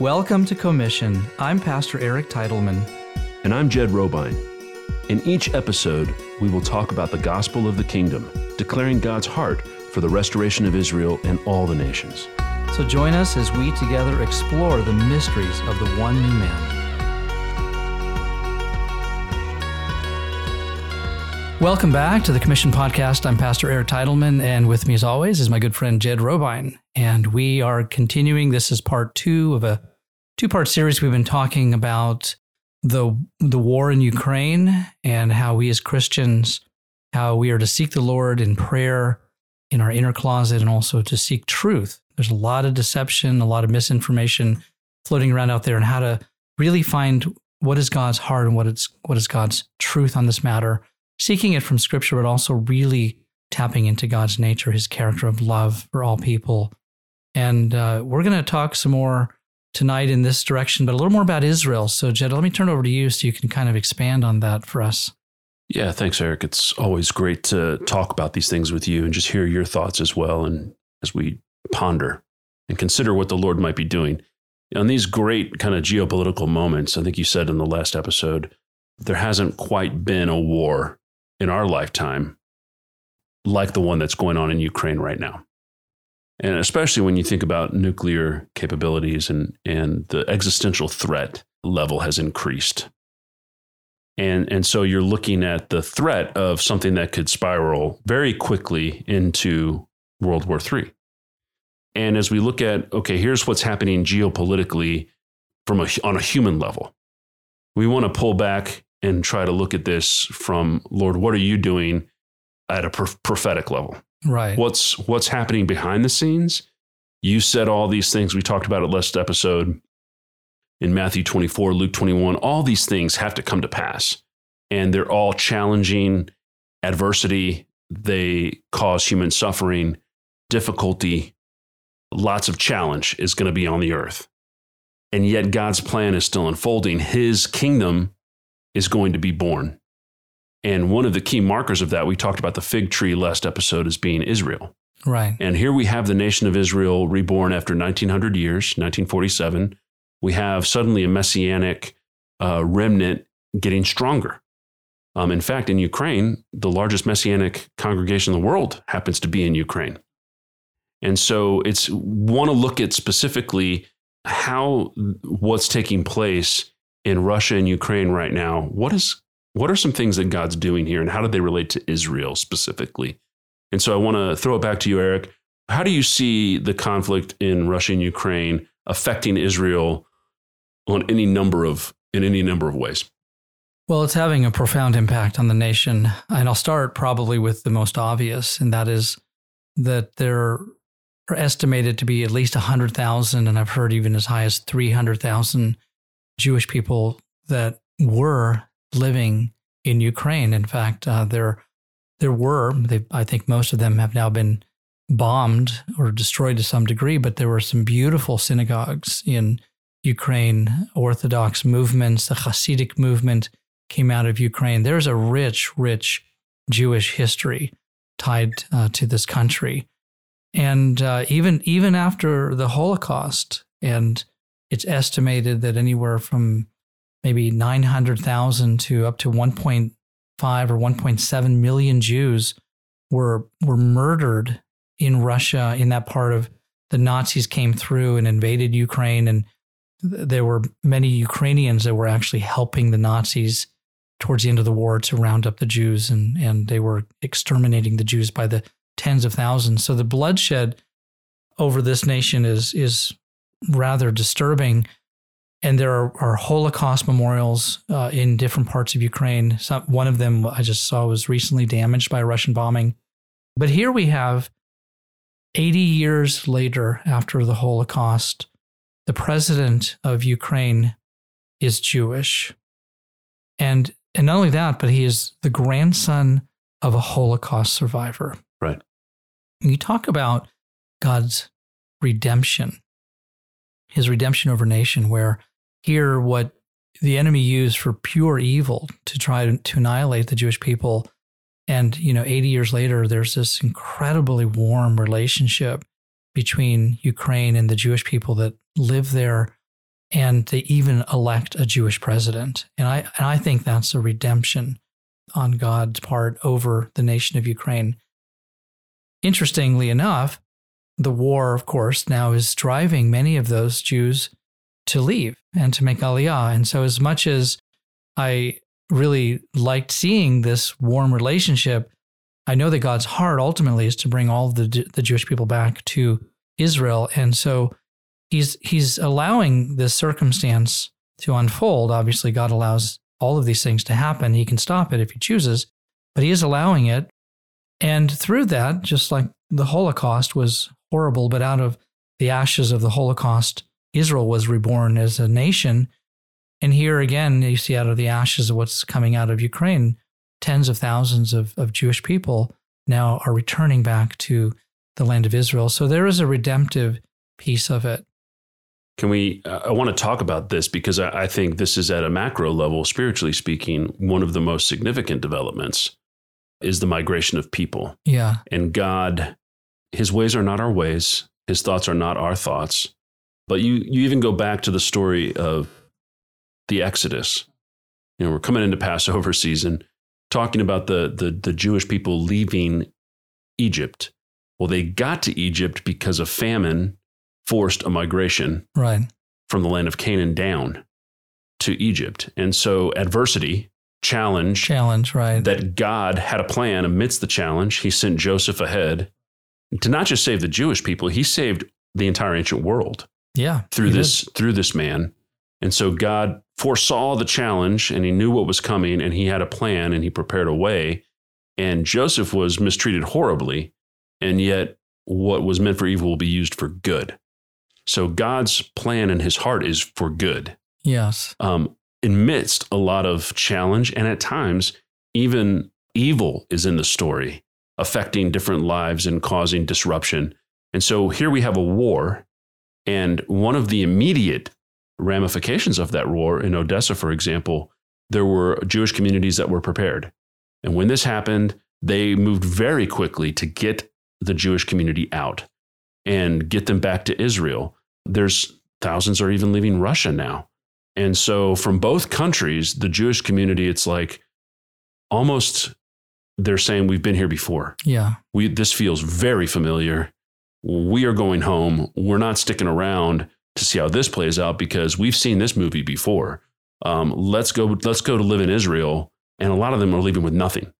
Welcome to Commission. I'm Pastor Eric Titleman. And I'm Jed Robine. In each episode, we will talk about the gospel of the kingdom, declaring God's heart for the restoration of Israel and all the nations. So join us as we together explore the mysteries of the one new man. Welcome back to the Commission Podcast. I'm Pastor Eric Titleman, and with me, as always, is my good friend Jed Robine. And we are continuing. This is part two of a two part series. We've been talking about the the war in Ukraine and how we as Christians, how we are to seek the Lord in prayer in our inner closet, and also to seek truth. There's a lot of deception, a lot of misinformation floating around out there, and how to really find what is God's heart and what is what is God's truth on this matter seeking it from scripture, but also really tapping into God's nature, his character of love for all people. And uh, we're going to talk some more tonight in this direction, but a little more about Israel. So, Jed, let me turn over to you so you can kind of expand on that for us. Yeah, thanks, Eric. It's always great to talk about these things with you and just hear your thoughts as well. And as we ponder and consider what the Lord might be doing on these great kind of geopolitical moments, I think you said in the last episode, there hasn't quite been a war in our lifetime like the one that's going on in Ukraine right now. And especially when you think about nuclear capabilities and, and the existential threat level has increased. And, and so you're looking at the threat of something that could spiral very quickly into World War III. And as we look at, okay, here's what's happening geopolitically from a, on a human level. We want to pull back and try to look at this from Lord, what are you doing at a prophetic level? Right. What's what's happening behind the scenes? You said all these things we talked about at last episode in Matthew 24, Luke 21. All these things have to come to pass, and they're all challenging adversity. They cause human suffering, difficulty, lots of challenge is going to be on the earth. And yet God's plan is still unfolding. His kingdom is going to be born. And one of the key markers of that, we talked about the fig tree last episode as being Israel. Right. And here we have the nation of Israel reborn after 1900 years, 1947. We have suddenly a messianic uh, remnant getting stronger. Um, in fact, in Ukraine, the largest messianic congregation in the world happens to be in Ukraine. And so it's want to look at specifically how what's taking place in Russia and Ukraine right now, what is what are some things that God's doing here and how do they relate to Israel specifically? And so I want to throw it back to you, Eric. How do you see the conflict in Russia and Ukraine affecting Israel on any number of in any number of ways? Well, it's having a profound impact on the nation. And I'll start probably with the most obvious, and that is that there are estimated to be at least 100,000, and I've heard even as high as 300,000 Jewish people that were living in Ukraine. In fact, uh, there there were, I think most of them have now been bombed or destroyed to some degree, but there were some beautiful synagogues in Ukraine, Orthodox movements, the Hasidic movement came out of Ukraine. There's a rich, rich Jewish history tied uh, to this country. And uh, even even after the Holocaust and it's estimated that anywhere from maybe 900,000 to up to 1.5 or 1.7 million Jews were were murdered in Russia in that part of the Nazis came through and invaded Ukraine. And there were many Ukrainians that were actually helping the Nazis towards the end of the war to round up the Jews. And and they were exterminating the Jews by the tens of thousands. So the bloodshed over this nation is is rather disturbing. And there are, are Holocaust memorials uh, in different parts of Ukraine. Some, one of them I just saw was recently damaged by Russian bombing. But here we have 80 years later after the Holocaust, the president of Ukraine is Jewish. And, and not only that, but he is the grandson of a Holocaust survivor. Right. you talk about God's redemption his redemption over nation, where here what the enemy used for pure evil to try to, to annihilate the Jewish people. And, you know, 80 years later, there's this incredibly warm relationship between Ukraine and the Jewish people that live there. and they even elect a Jewish president. And I and I think that's a redemption on God's part over the nation of Ukraine. Interestingly enough, the war, of course, now is driving many of those Jews to leave and to make aliyah. And so, as much as I really liked seeing this warm relationship, I know that God's heart ultimately is to bring all the the Jewish people back to Israel, and so he's he's allowing this circumstance to unfold. Obviously, God allows all of these things to happen. He can stop it if he chooses, but he is allowing it. And through that, just like the Holocaust was horrible, but out of the ashes of the Holocaust, Israel was reborn as a nation. And here again, you see out of the ashes of what's coming out of Ukraine, tens of thousands of, of Jewish people now are returning back to the land of Israel. So there is a redemptive piece of it. Can we? Uh, I want to talk about this because I, I think this is at a macro level, spiritually speaking, one of the most significant developments is the migration of people. Yeah. And God, his ways are not our ways, his thoughts are not our thoughts. But you, you even go back to the story of the Exodus. You know, we're coming into Passover season, talking about the, the, the Jewish people leaving Egypt. Well, they got to Egypt because of famine forced a migration right. from the land of Canaan down to Egypt. And so adversity, challenge, challenge, right. That God had a plan amidst the challenge. He sent Joseph ahead to not just save the Jewish people, he saved the entire ancient world. Yeah. Through this did. through this man. And so God foresaw the challenge and he knew what was coming and he had a plan and he prepared a way. And Joseph was mistreated horribly, and yet what was meant for evil will be used for good. So God's plan and his heart is for good. Yes. Um, amidst a lot of challenge, and at times, even evil is in the story, affecting different lives and causing disruption. And so here we have a war, and one of the immediate ramifications of that war in Odessa, for example, there were Jewish communities that were prepared. And when this happened, they moved very quickly to get the Jewish community out and get them back to Israel. There's thousands are even leaving Russia now. And so from both countries, the Jewish community, it's like almost they're saying we've been here before. Yeah. We this feels very familiar. We are going home. We're not sticking around to see how this plays out because we've seen this movie before. Um, let's go. Let's go to live in Israel. And a lot of them are leaving with nothing.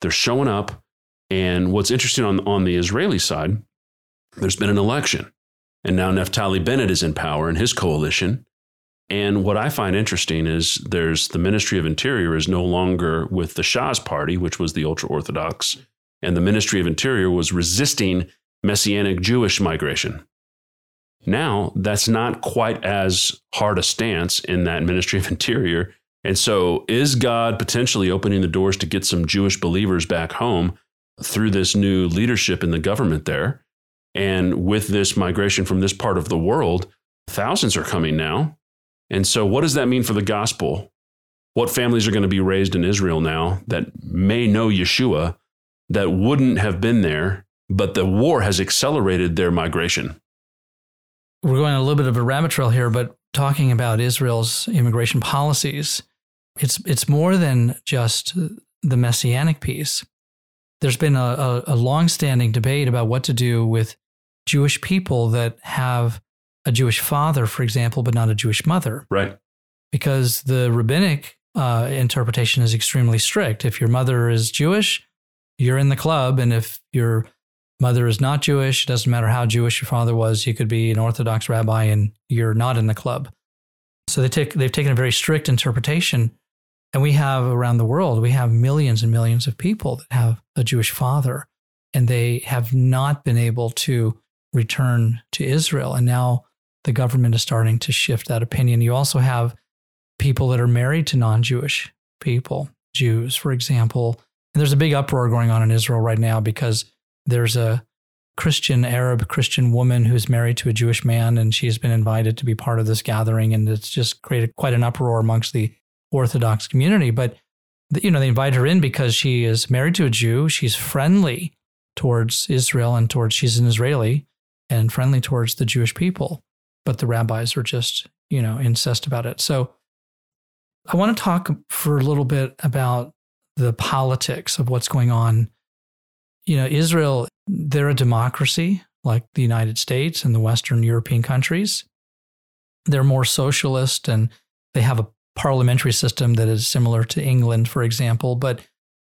They're showing up. And what's interesting on on the Israeli side there's been an election. And now Naftali Bennett is in power and his coalition. And what I find interesting is there's the Ministry of Interior is no longer with the Shas party, which was the ultra Orthodox, and the Ministry of Interior was resisting Messianic Jewish migration. Now, that's not quite as hard a stance in that Ministry of Interior. And so, is God potentially opening the doors to get some Jewish believers back home through this new leadership in the government there? And with this migration from this part of the world, thousands are coming now. And so, what does that mean for the gospel? What families are going to be raised in Israel now that may know Yeshua that wouldn't have been there, but the war has accelerated their migration? We're going a little bit of a rabbit trail here, but talking about Israel's immigration policies, it's, it's more than just the messianic piece. There's been a, a, a long-standing debate about what to do with Jewish people that have a Jewish father, for example, but not a Jewish mother. Right. Because the rabbinic uh, interpretation is extremely strict. If your mother is Jewish, you're in the club. And if your mother is not Jewish, it doesn't matter how Jewish your father was, you could be an Orthodox rabbi and you're not in the club. So they take, they've taken a very strict interpretation. And we have around the world, we have millions and millions of people that have a Jewish father, and they have not been able to return to Israel. And now the government is starting to shift that opinion. You also have people that are married to non Jewish people, Jews, for example. And there's a big uproar going on in Israel right now because there's a Christian, Arab Christian woman who's married to a Jewish man, and she's been invited to be part of this gathering. And it's just created quite an uproar amongst the Orthodox community. But, you know, they invite her in because she is married to a Jew. She's friendly towards Israel and towards, she's an Israeli and friendly towards the Jewish people. But the rabbis are just you know, incest about it. So I want to talk for a little bit about the politics of what's going on. You know, Israel, they're a democracy like the United States and the Western European countries. They're more socialist and they have a parliamentary system that is similar to England, for example, but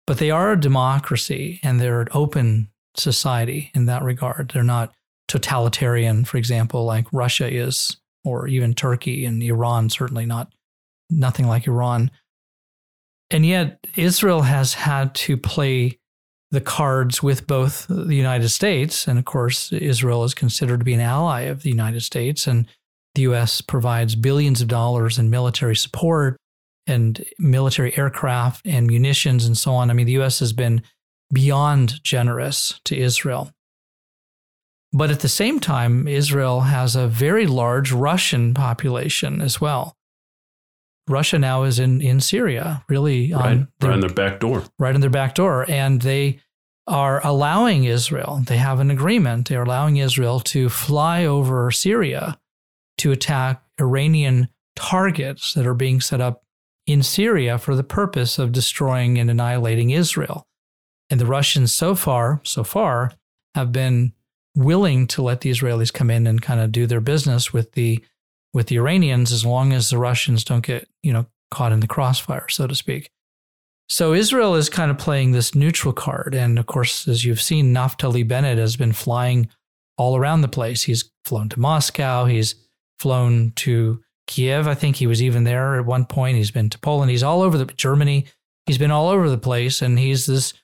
but they are a democracy and they're an open society in that regard. They're not totalitarian, for example, like Russia is, or even Turkey and Iran, certainly not nothing like Iran. And yet, Israel has had to play the cards with both the United States, and of course, Israel is considered to be an ally of the United States, and the U.S. provides billions of dollars in military support and military aircraft and munitions and so on. I mean, the U.S. has been beyond generous to Israel. But at the same time, Israel has a very large Russian population as well. Russia now is in, in Syria, really right, on their, right on their back door. Right on their back door. And they are allowing Israel, they have an agreement, they're allowing Israel to fly over Syria to attack Iranian targets that are being set up in Syria for the purpose of destroying and annihilating Israel. And the Russians so far, so far, have been willing to let the Israelis come in and kind of do their business with the with the Iranians as long as the Russians don't get, you know, caught in the crossfire, so to speak. So Israel is kind of playing this neutral card. And of course, as you've seen, Naftali Bennett has been flying all around the place. He's flown to Moscow, he's flown to Kiev. I think he was even there at one point. He's been to Poland. He's all over the Germany. He's been all over the place. And he's this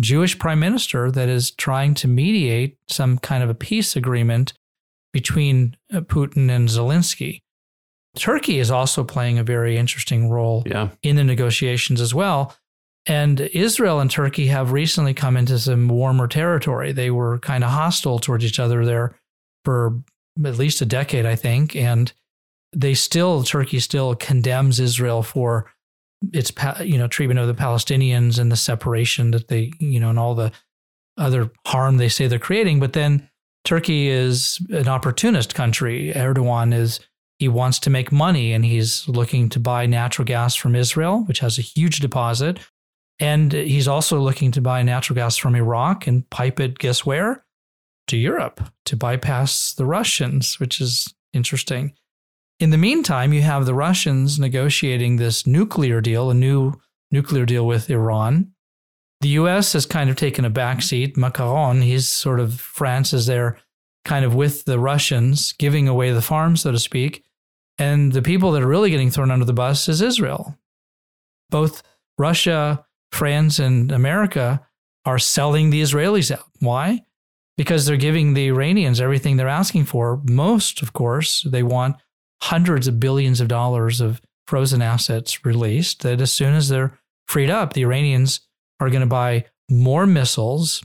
Jewish prime minister that is trying to mediate some kind of a peace agreement between uh, Putin and Zelensky. Turkey is also playing a very interesting role yeah. in the negotiations as well. And Israel and Turkey have recently come into some warmer territory. They were kind of hostile towards each other there for at least a decade, I think. And they still, Turkey still condemns Israel for its you know treatment of the Palestinians and the separation that they you know and all the other harm they say they're creating. But then Turkey is an opportunist country. Erdogan is he wants to make money and he's looking to buy natural gas from Israel, which has a huge deposit. And he's also looking to buy natural gas from Iraq and pipe it, guess where? To Europe to bypass the Russians, which is interesting. In the meantime, you have the Russians negotiating this nuclear deal, a new nuclear deal with Iran. The US has kind of taken a backseat. Macron, he's sort of, France is there kind of with the Russians, giving away the farm, so to speak. And the people that are really getting thrown under the bus is Israel. Both Russia, France, and America are selling the Israelis out. Why? Because they're giving the Iranians everything they're asking for. Most, of course, they want hundreds of billions of dollars of frozen assets released that as soon as they're freed up, the Iranians are going to buy more missiles,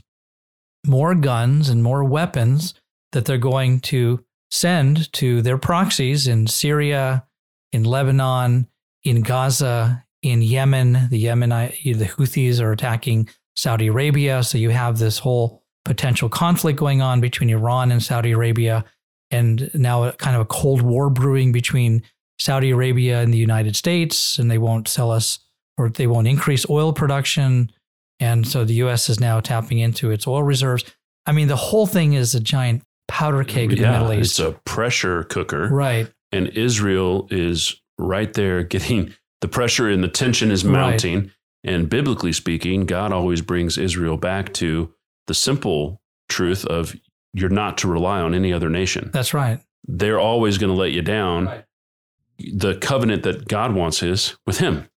more guns, and more weapons that they're going to send to their proxies in Syria, in Lebanon, in Gaza, in Yemen. The Yemen, the Houthis are attacking Saudi Arabia. So you have this whole potential conflict going on between Iran and Saudi Arabia and now a, kind of a cold war brewing between Saudi Arabia and the United States, and they won't sell us or they won't increase oil production. And so the US is now tapping into its oil reserves. I mean, the whole thing is a giant powder keg in yeah, the Middle East. It's a pressure cooker. Right. And Israel is right there getting the pressure and the tension is mounting. Right. And biblically speaking, God always brings Israel back to the simple truth of you're not to rely on any other nation. That's right. They're always going to let you down. Right. The covenant that God wants is with Him.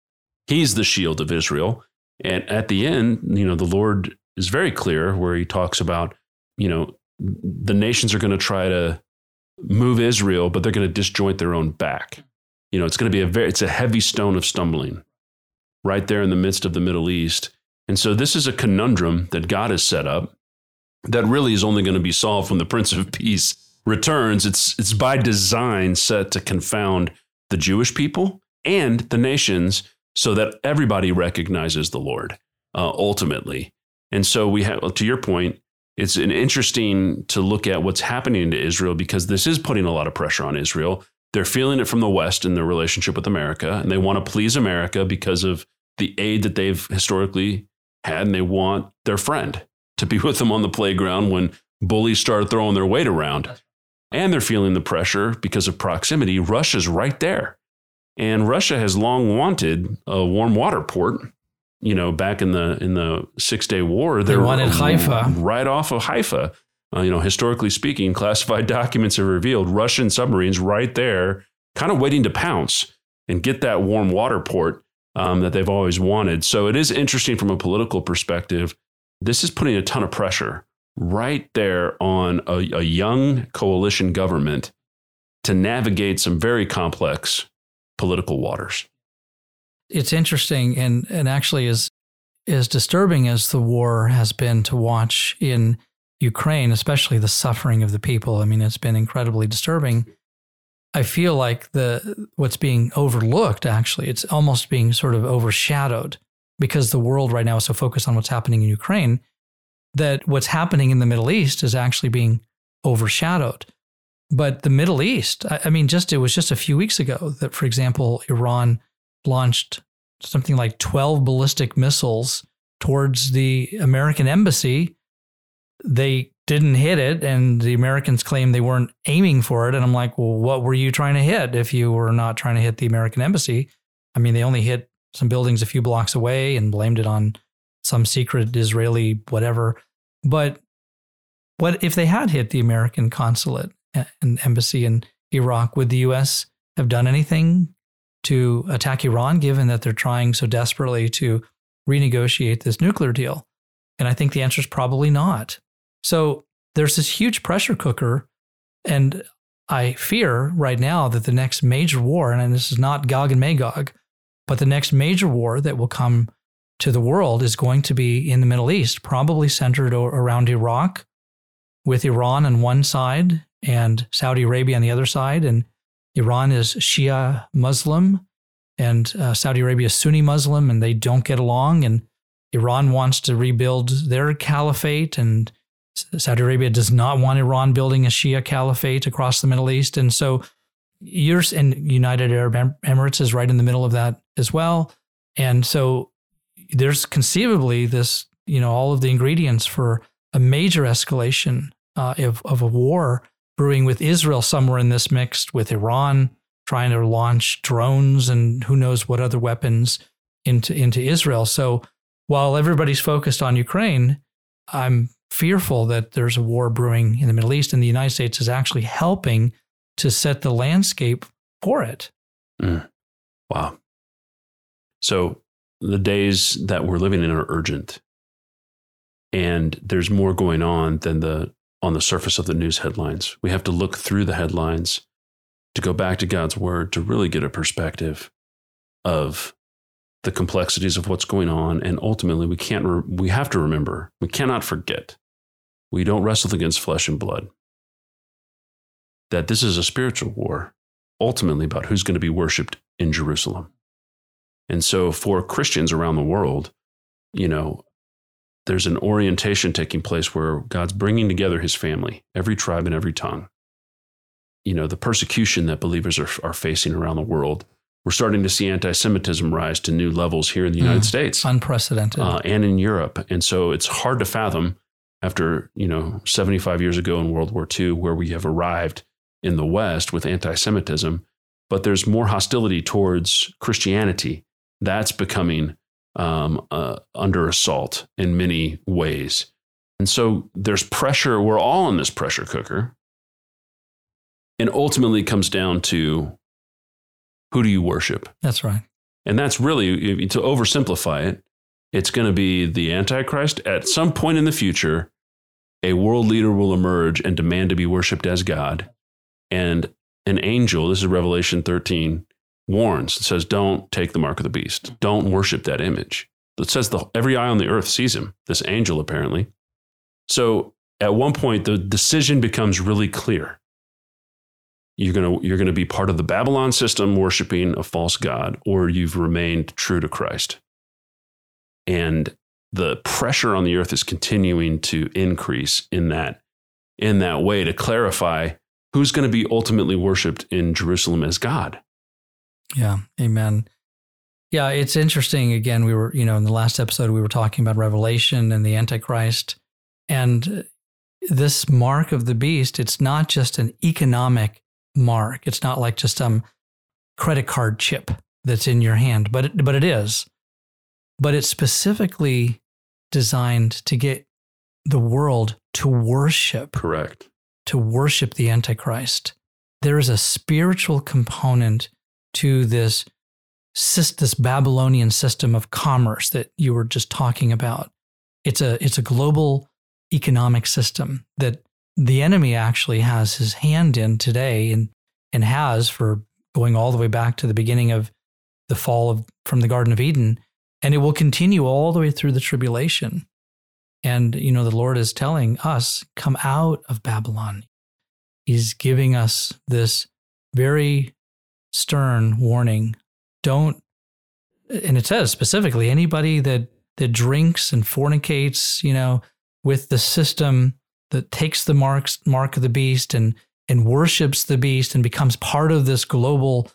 He's the shield of Israel. And at the end, you know, the Lord is very clear where He talks about, you know, the nations are going to try to move Israel, but they're going to disjoint their own back. You know, it's going to be a very, it's a heavy stone of stumbling right there in the midst of the Middle East. And so this is a conundrum that God has set up that really is only going to be solved when the Prince of Peace returns. It's it's by design set to confound the Jewish people and the nations so that everybody recognizes the Lord uh, ultimately. And so we have, to your point, it's an interesting to look at what's happening to Israel because this is putting a lot of pressure on Israel. They're feeling it from the West in their relationship with America, and they want to please America because of the aid that they've historically had, and they want their friend to be with them on the playground when bullies start throwing their weight around. And they're feeling the pressure because of proximity. Russia's right there. And Russia has long wanted a warm water port. You know, back in the in the Six Day War, they wanted Haifa right off of Haifa. Uh, you know, historically speaking, classified documents have revealed Russian submarines right there, kind of waiting to pounce and get that warm water port um, that they've always wanted. So it is interesting from a political perspective. This is putting a ton of pressure right there on a, a young coalition government to navigate some very complex political waters. It's interesting and, and actually as as disturbing as the war has been to watch in Ukraine, especially the suffering of the people. I mean, it's been incredibly disturbing. I feel like the what's being overlooked actually, it's almost being sort of overshadowed because the world right now is so focused on what's happening in Ukraine that what's happening in the Middle East is actually being overshadowed. But the Middle East, I, I mean, just it was just a few weeks ago that, for example, Iran launched something like 12 ballistic missiles towards the American embassy. They didn't hit it, and the Americans claim they weren't aiming for it. And I'm like, well, what were you trying to hit if you were not trying to hit the American embassy? I mean, they only hit some buildings a few blocks away and blamed it on some secret Israeli whatever. But what if they had hit the American consulate and embassy in Iraq? Would the U.S. have done anything to attack Iran, given that they're trying so desperately to renegotiate this nuclear deal? And I think the answer is probably not. So there's this huge pressure cooker. And I fear right now that the next major war, and this is not Gog and Magog, but the next major war that will come to the world is going to be in the Middle East, probably centered around Iraq, with Iran on one side and Saudi Arabia on the other side. And Iran is Shia Muslim, and uh, Saudi Arabia is Sunni Muslim, and they don't get along. And Iran wants to rebuild their caliphate, and Saudi Arabia does not want Iran building a Shia caliphate across the Middle East. And so, yours and United Arab Emirates is right in the middle of that as well. And so, there's conceivably this, you know, all of the ingredients for a major escalation uh, of, of a war brewing with Israel somewhere in this mix with Iran trying to launch drones and who knows what other weapons into into Israel. So while everybody's focused on Ukraine, I'm fearful that there's a war brewing in the Middle East and the United States is actually helping to set the landscape for it. Mm. Wow. So the days that we're living in are urgent. And there's more going on than the on the surface of the news headlines. We have to look through the headlines to go back to God's word to really get a perspective of the complexities of what's going on and ultimately we can't re- we have to remember we cannot forget we don't wrestle against flesh and blood that this is a spiritual war ultimately about who's going to be worshiped in Jerusalem and so for Christians around the world, you know, there's an orientation taking place where God's bringing together his family, every tribe and every tongue. You know, the persecution that believers are, are facing around the world. We're starting to see anti Semitism rise to new levels here in the United mm, States. Unprecedented. Uh, and in Europe. And so it's hard to fathom after, you know, 75 years ago in World War II, where we have arrived in the West with anti Semitism, but there's more hostility towards Christianity that's becoming um, uh, under assault in many ways. And so there's pressure. We're all in this pressure cooker. And ultimately comes down to who do you worship? That's right. And that's really, to oversimplify it, it's going to be the Antichrist. At some point in the future, a world leader will emerge and demand to be worshiped as God. And an angel, this is Revelation 13, warns. and says, don't take the mark of the beast. Don't worship that image. It says the, every eye on the earth sees him, this angel apparently. So at one point, the decision becomes really clear. You're going you're going to be part of the Babylon system, worshiping a false God, or you've remained true to Christ. And the pressure on the earth is continuing to increase in that, in that way to clarify who's going to be ultimately worshiped in Jerusalem as God? Yeah, amen. Yeah, it's interesting. Again, we were, you know, in the last episode, we were talking about Revelation and the Antichrist. And uh, this mark of the beast, it's not just an economic mark. It's not like just some credit card chip that's in your hand, but it, but it is. But it's specifically designed to get the world to worship. Correct. To worship the Antichrist. There is a spiritual component to this this Babylonian system of commerce that you were just talking about. It's a it's a global economic system that the enemy actually has his hand in today and and has for going all the way back to the beginning of the fall of from the Garden of Eden, and it will continue all the way through the tribulation. And you know, the Lord is telling us, come out of Babylon. He's giving us this very stern warning. Don't and it says specifically anybody that that drinks and fornicates, you know, with the system that takes the marks mark of the beast and and worships the beast and becomes part of this global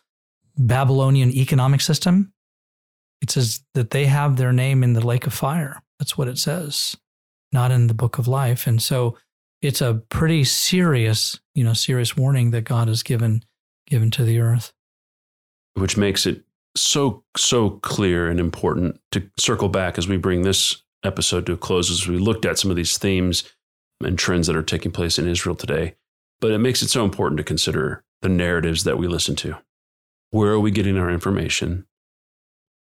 Babylonian economic system, it says that they have their name in the lake of fire. That's what it says, not in the book of life. And so it's a pretty serious, you know, serious warning that God has given given to the earth. Which makes it so so clear and important to circle back as we bring this episode to a close as we looked at some of these themes and trends that are taking place in Israel today. But it makes it so important to consider the narratives that we listen to. Where are we getting our information?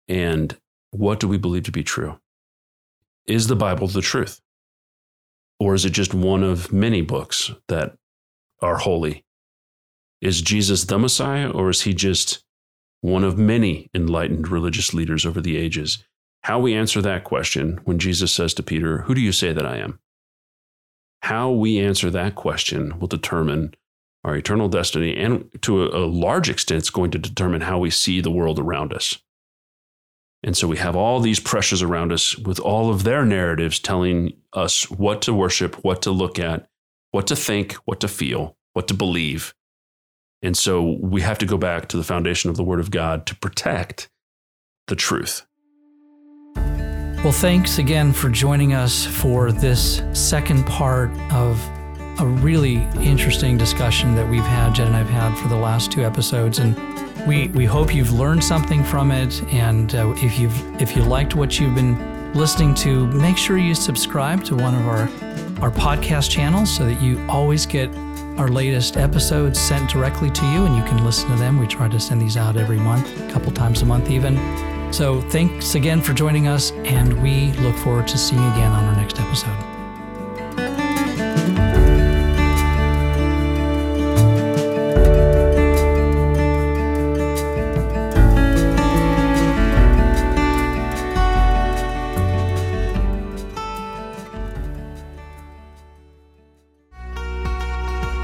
And what do we believe to be true? Is the Bible the truth? Or is it just one of many books that are holy? Is Jesus the Messiah, or is he just one of many enlightened religious leaders over the ages? How we answer that question when Jesus says to Peter, Who do you say that I am? How we answer that question will determine our eternal destiny and to a, large extent it's going to determine how we see the world around us. And so we have all these pressures around us with all of their narratives telling us what to worship, what to look at, what to think, what to feel, what to believe. And so we have to go back to the foundation of the Word of God to protect the truth. Well, thanks again for joining us for this second part of a really interesting discussion that we've had, Jen and I've had for the last two episodes. And we, we hope you've learned something from it. And uh, if, you've, if you liked what you've been listening to, make sure you subscribe to one of our, our podcast channels so that you always get our latest episodes sent directly to you and you can listen to them. We try to send these out every month, a couple times a month even. So thanks again for joining us, and we look forward to seeing you again on our next episode.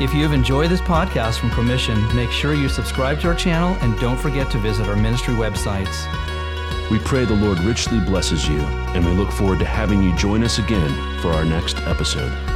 If you have enjoyed this podcast from Commission, make sure you subscribe to our channel and don't forget to visit our ministry websites. We pray the Lord richly blesses you, and we look forward to having you join us again for our next episode.